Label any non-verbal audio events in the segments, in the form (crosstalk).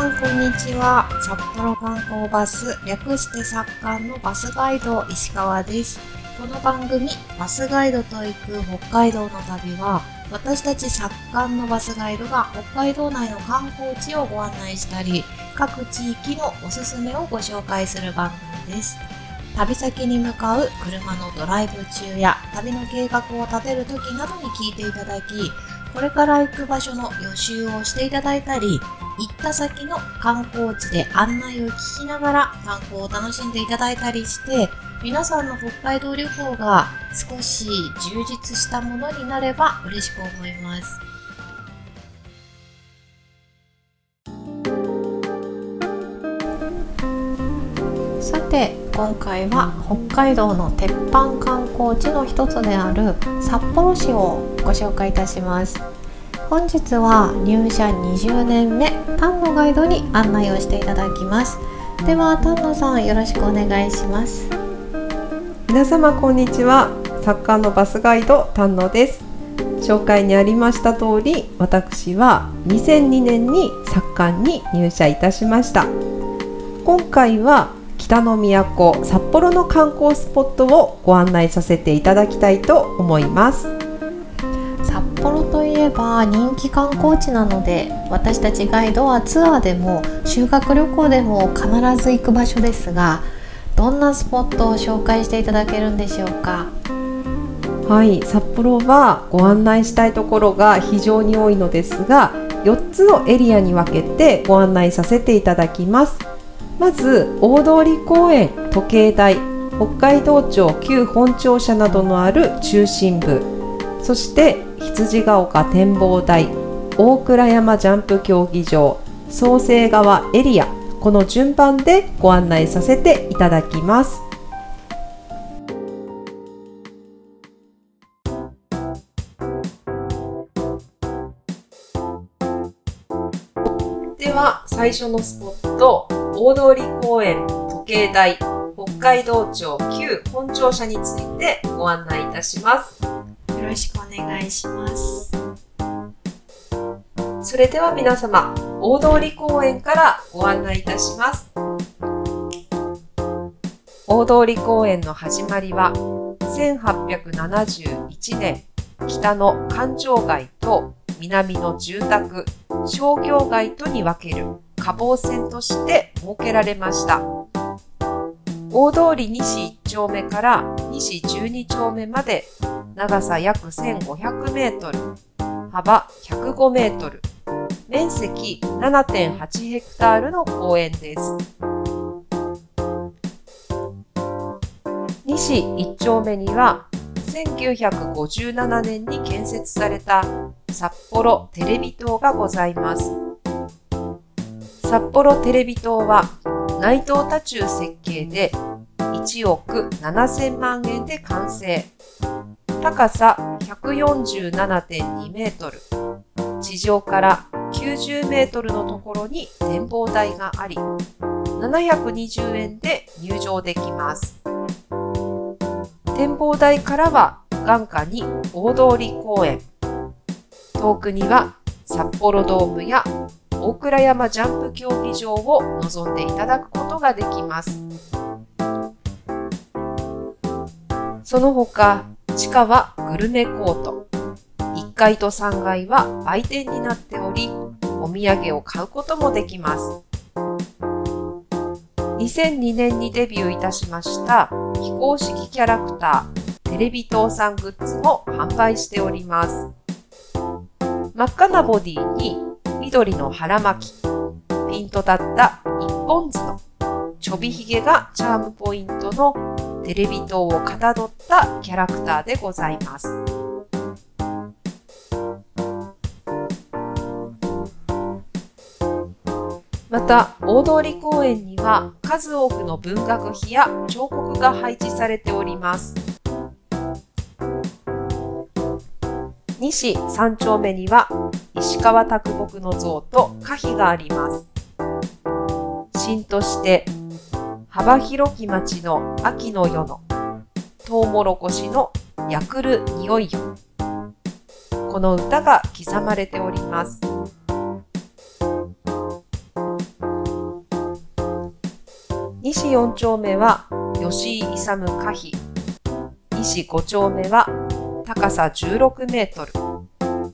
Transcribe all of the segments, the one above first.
さんこんにちは。札幌観光バス略して札館のバスガイド石川です。この番組バスガイドと行く北海道の旅は私たち札館のバスガイドが北海道内の観光地をご案内したり各地域のおすすめをご紹介する番組です。旅先に向かう車のドライブ中や旅の計画を立てる時などに聞いていただきこれから行く場所の予習をしていただいたり、行った先の観光地で案内を聞きながら観光を楽しんでいただいたりして、皆さんの北海道旅行が少し充実したものになれば嬉しく思います。さて今回は北海道の鉄板観光地の一つである札幌市をご紹介いたします本日は入社20年目丹野ガイドに案内をしていただきます。では丹野さんよろしくお願いします。皆様こんにちは。作家のバスガイド丹野です。紹介にありました通り私は2002年に作家に入社いたしました。今回は北の都札幌の観光スポットをご案内させていただきたいと思います。えば人気観光地なので私たちガイドはツアーでも修学旅行でも必ず行く場所ですがどんなスポットを紹介していただけるんでしょうか？はい札幌はご案内したいところが非常に多いのですが4つのエリアに分けてご案内させていただきます。まず大通公園時計台北海道庁旧本庁舎などのある中心部。そして羊ヶ丘展望台大倉山ジャンプ競技場創成川エリアこの順番でご案内させていただきます。では最初のスポット大通公園時計台北海道庁旧本庁舎についてご案内いたします。ろしくお願いします。それでは皆様大通公園からご案内いたします。大通公園の始まりは1871年北の環状街と南の住宅商業街とに分ける下防線として設けられました。大通り西1丁目から西12丁目まで長さ約1500メートル、幅105メートル、面積7.8ヘクタールの公園です。西1丁目には1957年に建設された札幌テレビ塔がございます。札幌テレビ塔は内藤多重設計で1億7000万円で完成。高さ147.2メートル。地上から90メートルのところに展望台があり、720円で入場できます。展望台からは眼下に大通公園。遠くには札幌ドームや大倉山ジャンプ競技場を望んでいただくことができます。その他、地下はグルメコート。1階と3階は売店になっており、お土産を買うこともできます。2002年にデビューいたしました非公式キャラクター、テレビ塔さんグッズも販売しております。真っ赤なボディに緑の腹巻き、ピンと立った一本図のちょびひげがチャームポイントのテレビ塔をかたどったキャラクターでございます。また、大通公園には数多くの文学碑や彫刻が配置されております。西三丁目には石川啄木の像と歌碑があります。神として幅広き町の秋の夜のトウモロコシのやくる匂いよ。この歌が刻まれております。西4丁目は吉井勇歌碑。西5丁目は高さ16メートル。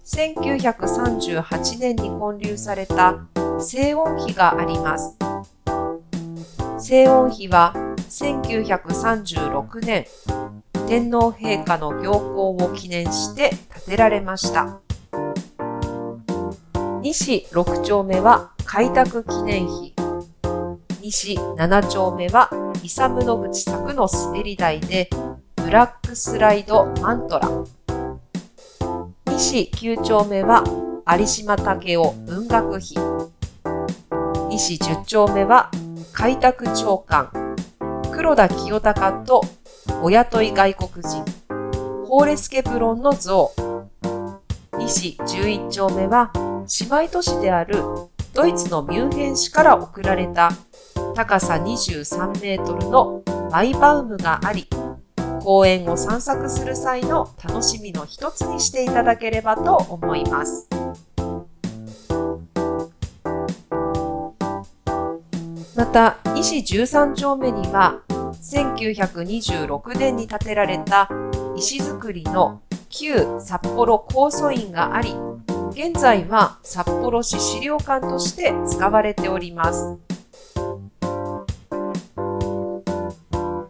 1938年に建立された静音碑があります。静音碑は1936年、天皇陛下の行幸を記念して建てられました。西6丁目は開拓記念碑。西7丁目はイサムの口作の滑り台でブラックスライドマントラ。西9丁目は有島武雄文学碑。西10丁目は開拓長官黒田清隆とお雇い外国人ホーレスケプロンの像。西11丁目は姉妹都市であるドイツのミュンヘン市から贈られた高さ23メートルのマイバウムがあり、公園を散策する際の楽しみの一つにしていただければと思います。また、西13丁目には、1926年に建てられた石造りの旧札幌控訴院があり、現在は札幌市資料館として使われております。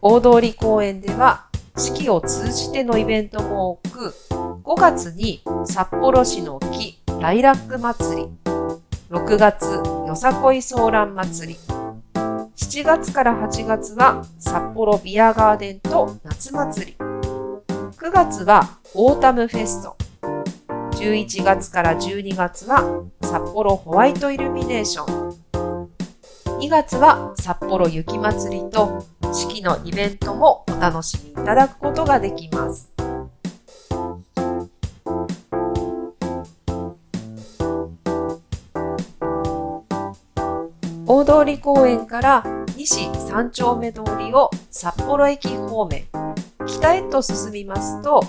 大通公園では四季を通じてのイベントも多く、5月に札幌市の木ライラック祭り、6月よさこいソーラン祭り、7月から8月は札幌ビアガーデンと夏祭り、9月はオータムフェスト、11月から12月は札幌ホワイトイルミネーション、2月は札幌雪まつりと四季のイベントもお楽しみいただくことができます。大通公園から西三丁目通りを札幌駅方面、北へと進みますと、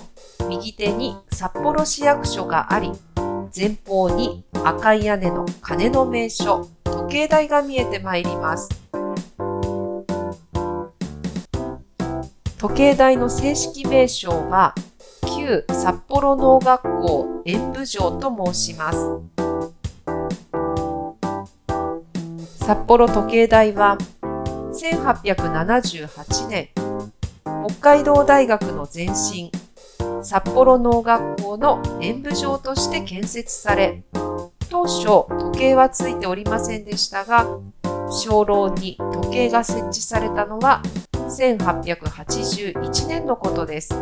右手に札幌市役所があり、前方に赤い屋根の鐘の名所、時計台が見えてまいります。時計台の正式名称は、旧札幌農学校演舞場と申します。札幌時計台は、1878年、北海道大学の前身、札幌農学校の演舞場として建設され、当初時計はついておりませんでしたが、鐘楼に時計が設置されたのは1881年のことです。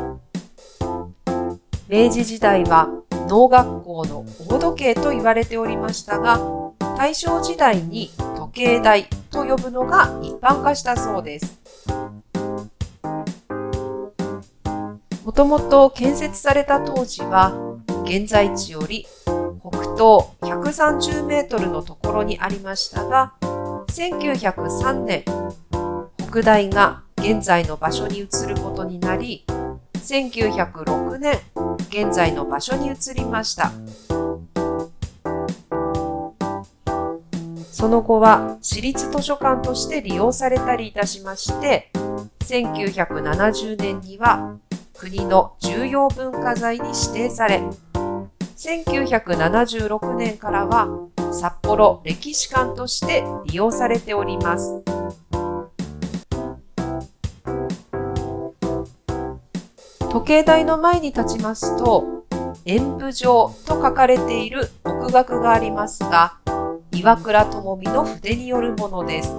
明治時代は農学校の大時計と言われておりましたが、大正時代に時計台と呼ぶのが一般化したそうです。もともと建設された当時は、現在地より北東130メートルのところにありましたが、1903年、北大が現在の場所に移ることになり、1906年、現在の場所に移りました。その後は私立図書館として利用されたりいたしまして、1970年には国の重要文化財に指定され、1976年からは札幌歴史館として利用されております。時計台の前に立ちますと、演舞場と書かれている木額がありますが、岩倉智美の筆によるものです。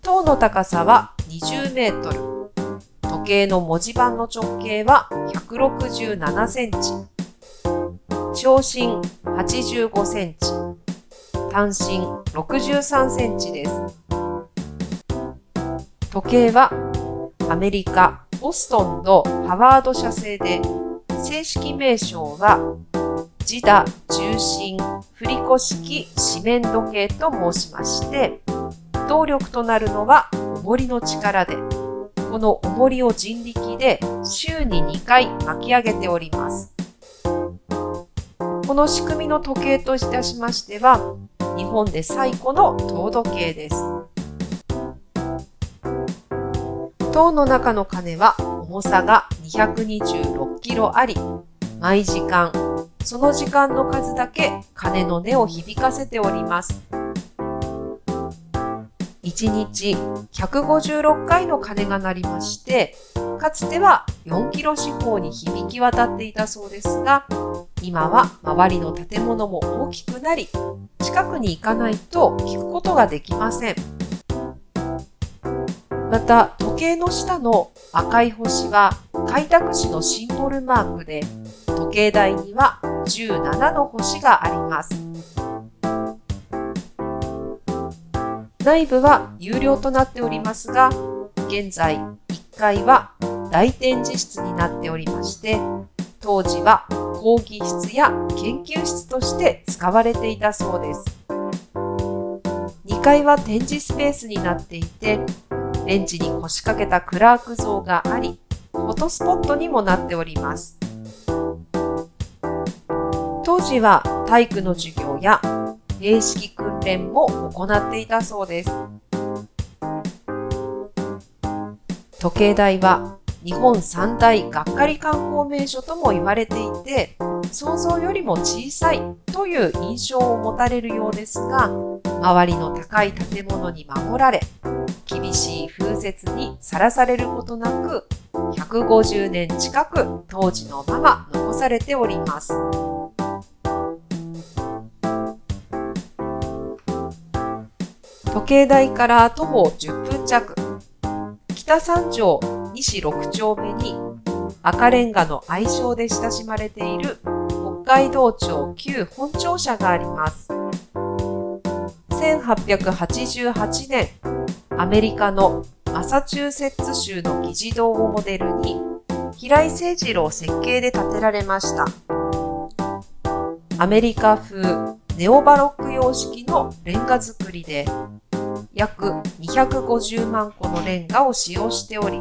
塔の高さは20メートル。時計の文字盤の直径は167センチ。長身85センチ。単身63センチです。時計はアメリカボストンのハワード社製で、正式名称は、自打重心振り子式紙面時計と申しまして、動力となるのは重りの力で、この重りを人力で週に2回巻き上げております。この仕組みの時計といたしましては、日本で最古の糖度計です。塔の中の鐘は重さが226キロあり、毎時間、その時間の数だけ鐘の音を響かせております。1日156回の鐘が鳴りまして、かつては4キロ四方に響き渡っていたそうですが、今は周りの建物も大きくなり、近くに行かないと聞くことができません。また、時計の下の赤い星は開拓士のシンボルマークで、時計台には17の星があります。内部は有料となっておりますが、現在1階は大展示室になっておりまして、当時は講義室や研究室として使われていたそうです。2階は展示スペースになっていて、レンチに腰掛けたクラーク像があり、フォトスポットにもなっております。当時は体育の授業や兵式訓練も行っていたそうです。時計台は日本三大がっかり観光名所とも言われていて、想像よりも小さいという印象を持たれるようですが、周りの高い建物に守られ、厳しい風雪にさらされることなく、150年近く当時のまま残されております。時計台から徒歩10分弱、北三条西6丁目に赤レンガの愛称で親しまれている北海道庁旧本庁舎があります。1888年、アメリカのマサチューセッツ州の議事堂をモデルに平井誠二郎設計で建てられました。アメリカ風ネオバロック様式のレンガ造りで約250万個のレンガを使用しており、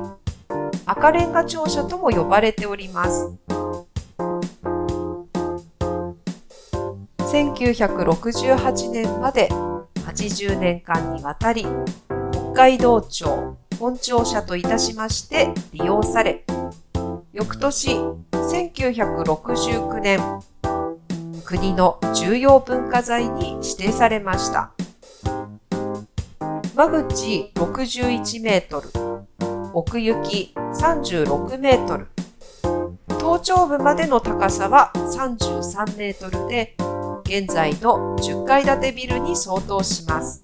赤レンガ庁舎とも呼ばれております。1968年まで80年間にわたり、北海道庁本庁舎といたしまして利用され、翌年1969年、国の重要文化財に指定されました。間口61メートル、奥行き36メートル、頭頂部までの高さは33メートルで、現在の10階建てビルに相当します。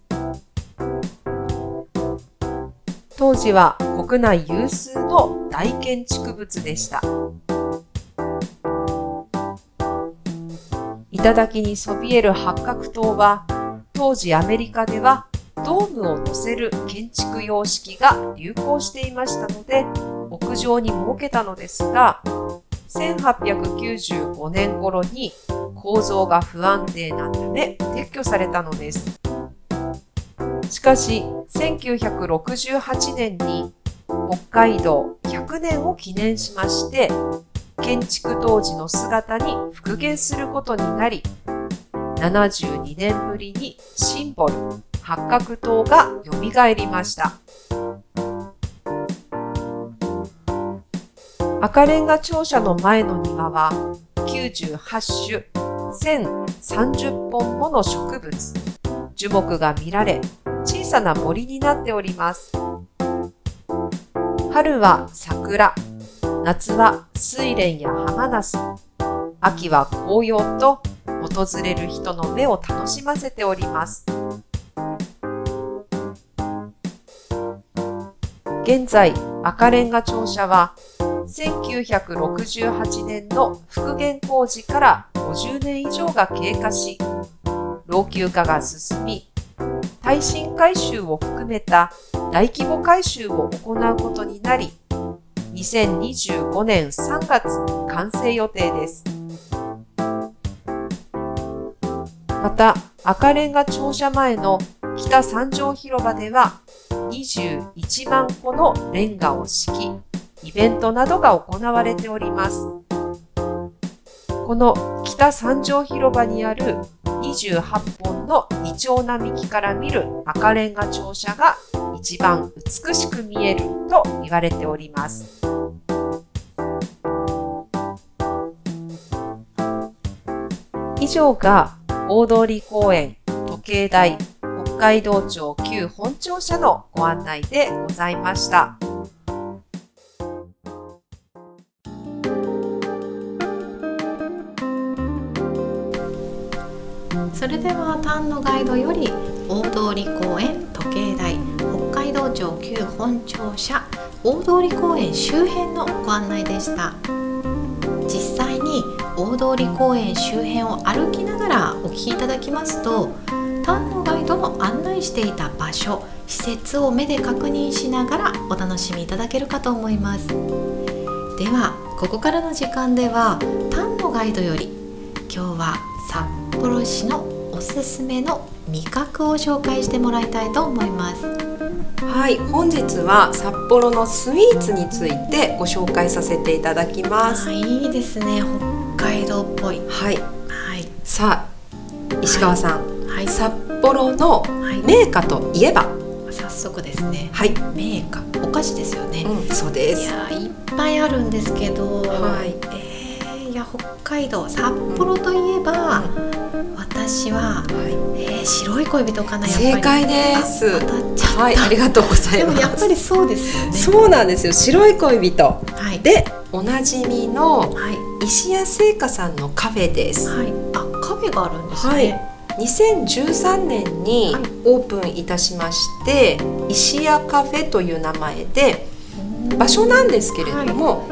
当時は国内有数の大建築物でした。頂にそびえる八角塔は、当時アメリカではドームを乗せる建築様式が流行していましたので、屋上に設けたのですが、1895年頃に構造が不安定なため撤去されたのです。しかし、1968年に北海道100年を記念しまして、建築当時の姿に復元することになり、72年ぶりにシンボル、八角塔が蘇りました。赤レンガ庁舎の前の庭は98種1030本もの植物、樹木が見られ小さな森になっております。春は桜、夏は睡蓮や浜ナス、秋は紅葉と訪れる人の目を楽しませております。現在、赤レンガ庁舎は、1968年の復元工事から50年以上が経過し、老朽化が進み、耐震改修を含めた大規模改修を行うことになり、2025年3月完成予定です。また、赤レンガ庁舎前の北三条広場では、21万個のレンガを敷き、イベントなどが行われております。この北三条広場にある28本のイチョウ並木から見る赤レンガ庁舎が一番美しく見えると言われております。以上が大通公園時計台海道庁旧本庁舎のご案内でございました。それでは丹野ガイドより大通公園時計台北海道庁旧本庁舎大通公園周辺のご案内でした実際に大通公園周辺を歩きながらお聞きいただきますと丹野ガイドの案内していた場所施設を目で確認しながらお楽しみいただけるかと思います。ではここからの時間では丹野ガイドより今日は札幌市のおすすめの味覚を紹介してもらいたいと思います。はい、本日は札幌のスイーツについてご紹介させていただきます。あいいですね。北海道っぽい。はい、はい。さあ石川さん、はい札幌のはい。名家といえば、早速ですね。はい、メーカーお菓子ですよね、うん、そうでいす。やいっぱいあるんですけど、はい。えーいや北海道札幌といえば、私は、はえー白い恋人かなやっぱい、り。正解です。はい、ありがとうございます。でもやっぱりそうですよね。そうなんですよ。白い恋人。はい。でおなじみのはい。石屋製菓さんのカフェです。はい。あカフェがあるんですね、はい2013年にはいオープンいたしまして、石屋カフェという名前で場所なんですけれども、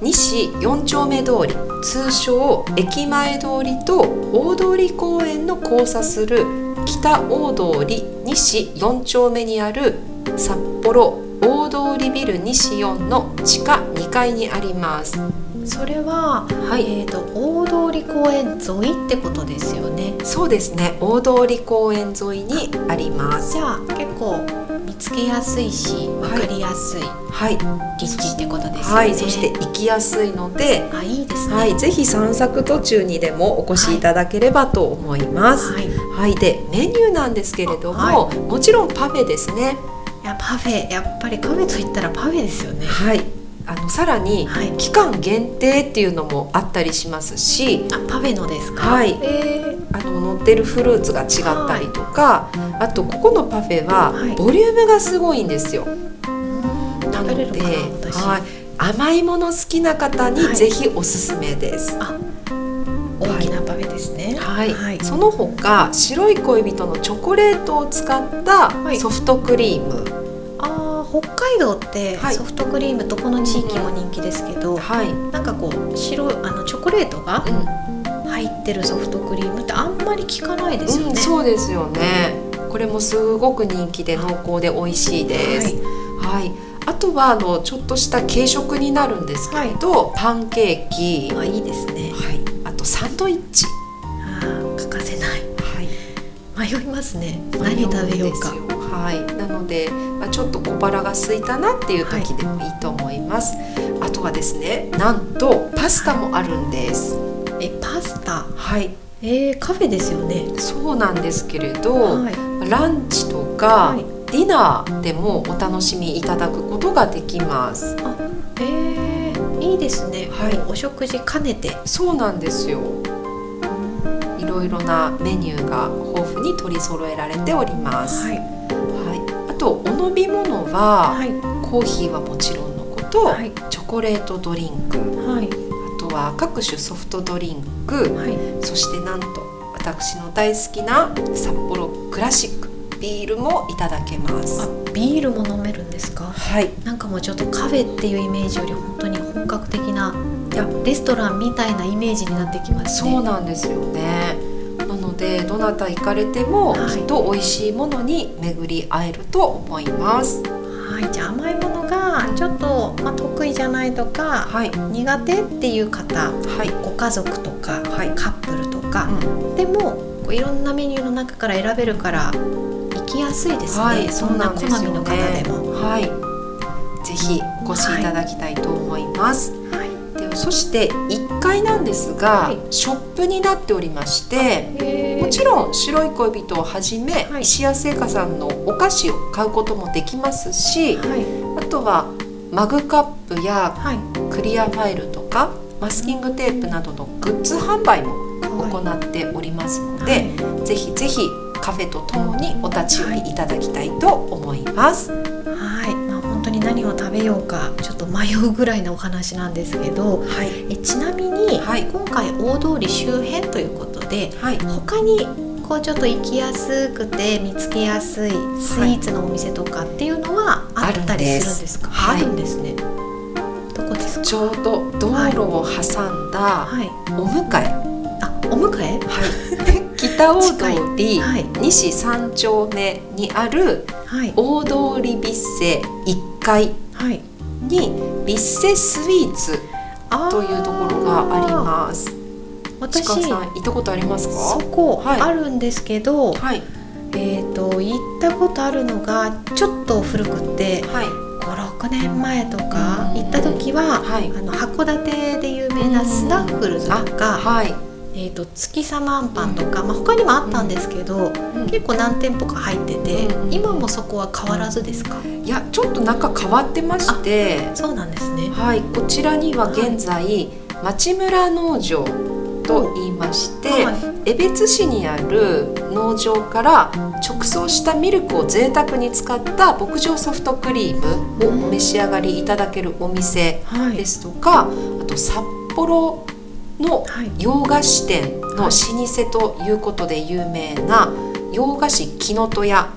西4丁目通り通称駅前通りと大通公園の交差する北大通り西4丁目にある札幌大通ビル西4の地下2階にあります。それは、はい。えっ、と大通公園沿いってことですよね。そうですね。大通公園沿いにあります。じゃあ結構見つけやすいし分かりやすいはい、立地ってことですよね、はい、そして行きやすいので、あいいですね。はい、ぜひ散策途中にでもお越しいただければと思います。はい、いはい、でメニューなんですけれども、はもちろんパフェですね。やパフェ。やっぱりカフェといったらパフェですよね。はい、あのさらにはい。期間限定っていうのもあったりしますし、あパフェのですか？はい。えー。あの乗ってるフルーツが違ったりとか、あとここのパフェははい。ボリュームがすごいんですよ。うんなので、食べれるかな私、はい、甘いもの好きな方にはい。ぜひおすすめです。大きなパフェですね。はい、はい。その他白い恋人のチョコレートを使ったはい。ソフトクリーム、北海道ってはいソフトクリームどこの地域も人気ですけど、はい、なんかこう白いあのチョコレートがう入ってるソフトクリームってあんまり聞かないですよん、うん、ね。そうですよね。これもすごく人気で濃厚で美味しいです。はい、あとはあのちょっとした軽食になるんですけれど、パンケーキ、はい、あいいですね。はい、あとサンドイッチ、あー欠かせない。はい、迷いますね。何食べようかはい、なので、まあ、ちょっと小腹が空いたなっていう時でもいいと思います。あとはですね、なんとパスタもあるんです。え、パスタ？はい、えー、カフェですよね。そうなんですけれど、はい。ランチとか、はいディナーでもお楽しみいただくことができます。えー、いいですね。はいお食事兼ねて。そうなんですよ。いろいろなメニューが豊富に取り揃えられております。はい。とお飲み物は、はい。コーヒーはもちろんのこと、はい。チョコレートドリンク、はい。あとは各種ソフトドリンク、はい。そしてなんと私の大好きな札幌クラシックビールもいただけます。あ、ビールも飲めるんですか？はい、なんかもうちょっとカフェっていうイメージより本当に本格的ないやレストランみたいなイメージになってきますね。そうなんですよね。でどなた行かれてもはい。きっと美味しいものに巡り会えると思います。はい、じゃあ甘いものがちょっと、まあ、得意じゃないとかはい、苦手っていう方はい、ご家族とか、はい。カップルとか、うん。でもこういろんなメニューの中から選べるから行きやすいですね、はい、そんな好みの方でも。はい、ぜひお越しいただきたいと思います。はい。でそして行っ1階なんですが、はい。ショップになっておりましてもちろん白い恋人をはじめ、はい。石屋製菓さんのお菓子を買うこともできますしはい。あとはマグカップやはい。クリアファイルとかマスキングテープなどのグッズ販売も行っておりますので、ぜひぜひカフェとともにお立ち寄りいただきたいと思います。はい、まあ、本当に何を食べようかちょっと迷うぐらいのお話なんですけどはい、えちなみに、はい。今回大通り周辺ということではい、他にこうちょっと行きやすくて見つけやすいスイーツのお店とかっていうのはあったりするんですか、あるんあるんですね。どこですか？ちょうど道路を挟んだはい。お向かい、あお迎え？はい、(laughs) 北大通り、はい。西三丁目にあるはい。大通りビッセ1階はい。にビッセスイーツというところがあります。私さん行ったことありますか？そこはい。あるんですけど、はい。えっ、と行ったことあるのがちょっと古くてはい。56年前とかうん行った時は、はい。あの函館で有名なスナッフルズとか、はい。えー、と月様あんパンとか、まあ、他にもあったんですけど、結構何店舗か入ってて、うん今もそこは変わらずですか？いやちょっと中変わってまして、そうなんですね。はい。こちらには現在町村農場と言いまして、はい。江別市にある農場から直送したミルクを贅沢に使った牧場ソフトクリームをお。召し上がりいただけるお店はい。ですとか、あと札幌のはい。洋菓子店の老舗ということで有名な洋菓子木の戸屋、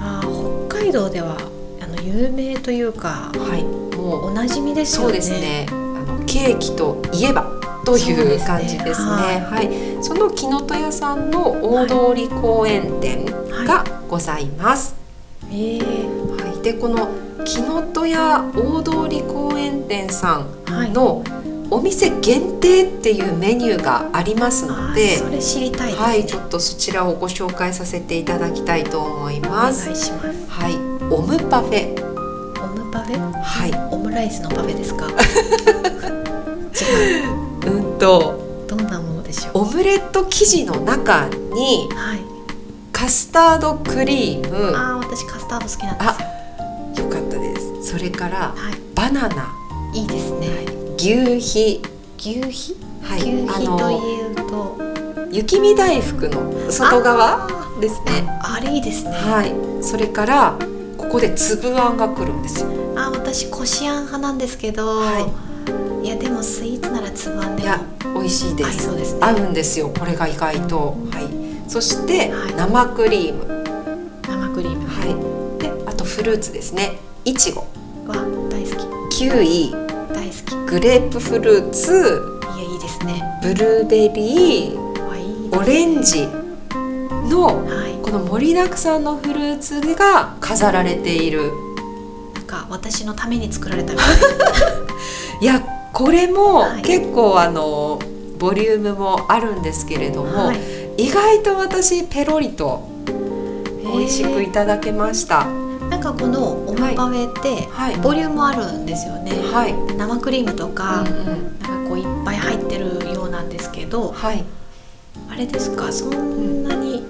あー北海道ではあの有名というかはい、もうおなじみですよね。そうですね。あのケーキといえばという感じですね。そうはい、その木の戸屋さんの大通り公園店がございます。えー。はい、でこの木の戸屋大通り公園店さはい。んのお店限定っていうメニューがありますのでそ、れ知りたいね、はい、ちょっとそちらをご紹介させていただきたいと思いおます。願いします。はい、オムパフェ、オムパフェ？はい、オムライスのパフェですか？(laughs) 違ううんと。どんなものでしょう？オムレット生地の中にはい。カスタードクリーム。あー私カスタード好きなんですよ。よかったです。それからはい。バナナ。いいですね、牛皮。牛皮？はい。牛皮というと。雪見大福の外側ですね。あれいいですね。はい。それからここで粒あんが来るんですよ。あ私こしあん派なんですけど、、はいやでもスイーツならつぶあんでもいや美味しいで合いすそうですね。合うんですよ。これが意外と。はい。そしてはい。生クリーム。生クリーム。はい。であとフルーツですね。いちごは大好キウイ。き大好グレープフルーツ。きいやいいですね。ブルーベリー。わいいですオレンジのはい。この盛りだくさんのフルーツが飾られている。なんか私のために作られたみたい (laughs) いやこれもはい。結構あのボリュームもあるんですけれども、はい。意外と私ペロリと美味しくいただけました。なんかこのオムパフェってはい。ボリュームあるんですよね、はい、生クリームとか、なんかこういっぱい入ってるようなんですけどはい、あれですか？そんなに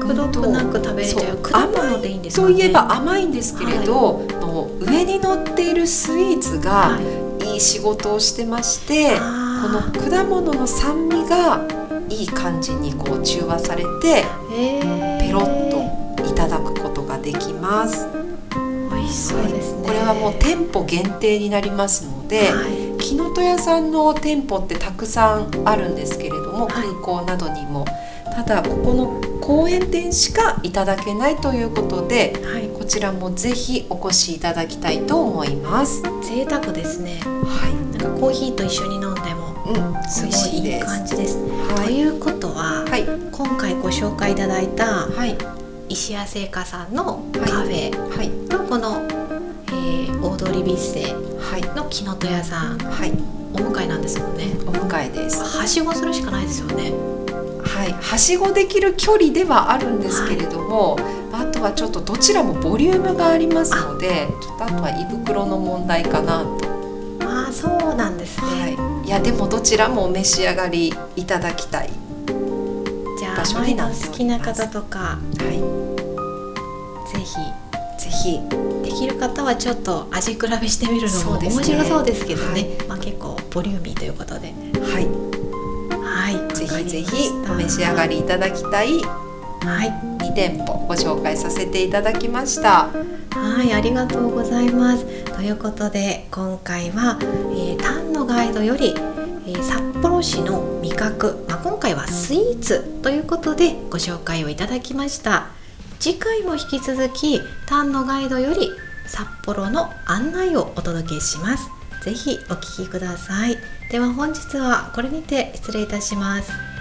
くどくなく食べれちゃう？果物でいいんですかね？といえば甘いんですけれど、の上に乗っているスイーツがはいいい仕事をしてまして、こあの果物の酸味がいい感じにこう中和されてペロッといただくことができます。美味しそうですね、これはもう店舗限定になりますので、はい。木の戸屋さんの店舗ってたくさんあるんですけれども、はい。空港などにも。ただここの公園店しかいただけないということではい、こちらもぜひお越しいただきたいと思います。贅沢ですね。はなんかコーヒーと一緒に飲んでもい、うん、すごいいいいです。感じです。ねはい、ということは、はい、今回ご紹介いただいたはい、石屋製菓さんのカフェはい、とこの、えー大通りビッセはい、の木の戸屋さんはい、お迎えなんですもんね。お迎えです。はしごするしかないですよね。はい、はしごできる距離ではあるんですけれども、あとはちょっとどちらもボリュームがありますので、ちょっとあとは胃袋の問題かなと。ああそうなんですね、はい、いやでもどちらもお召し上がりいただきたいじゃあ場好きな方とかはぜひ。いぜひ。できる方はちょっと味比べしてみるのも面白そうですけどね。はい。まあ、結構ボリューミーということで。はい。はい。ぜひぜひお召し上がりいただきたい。はい。2店舗ご紹介させていただきましたはい、ありがとうございます。ということで今回は、えー、タンのガイドより、えー札幌市の味覚、まあ、今回はスイーツということでご紹介をいただきました。次回も引き続きタンのガイドより札幌の案内をお届けします。ぜひお聞きください。では本日はこれにて失礼いたします。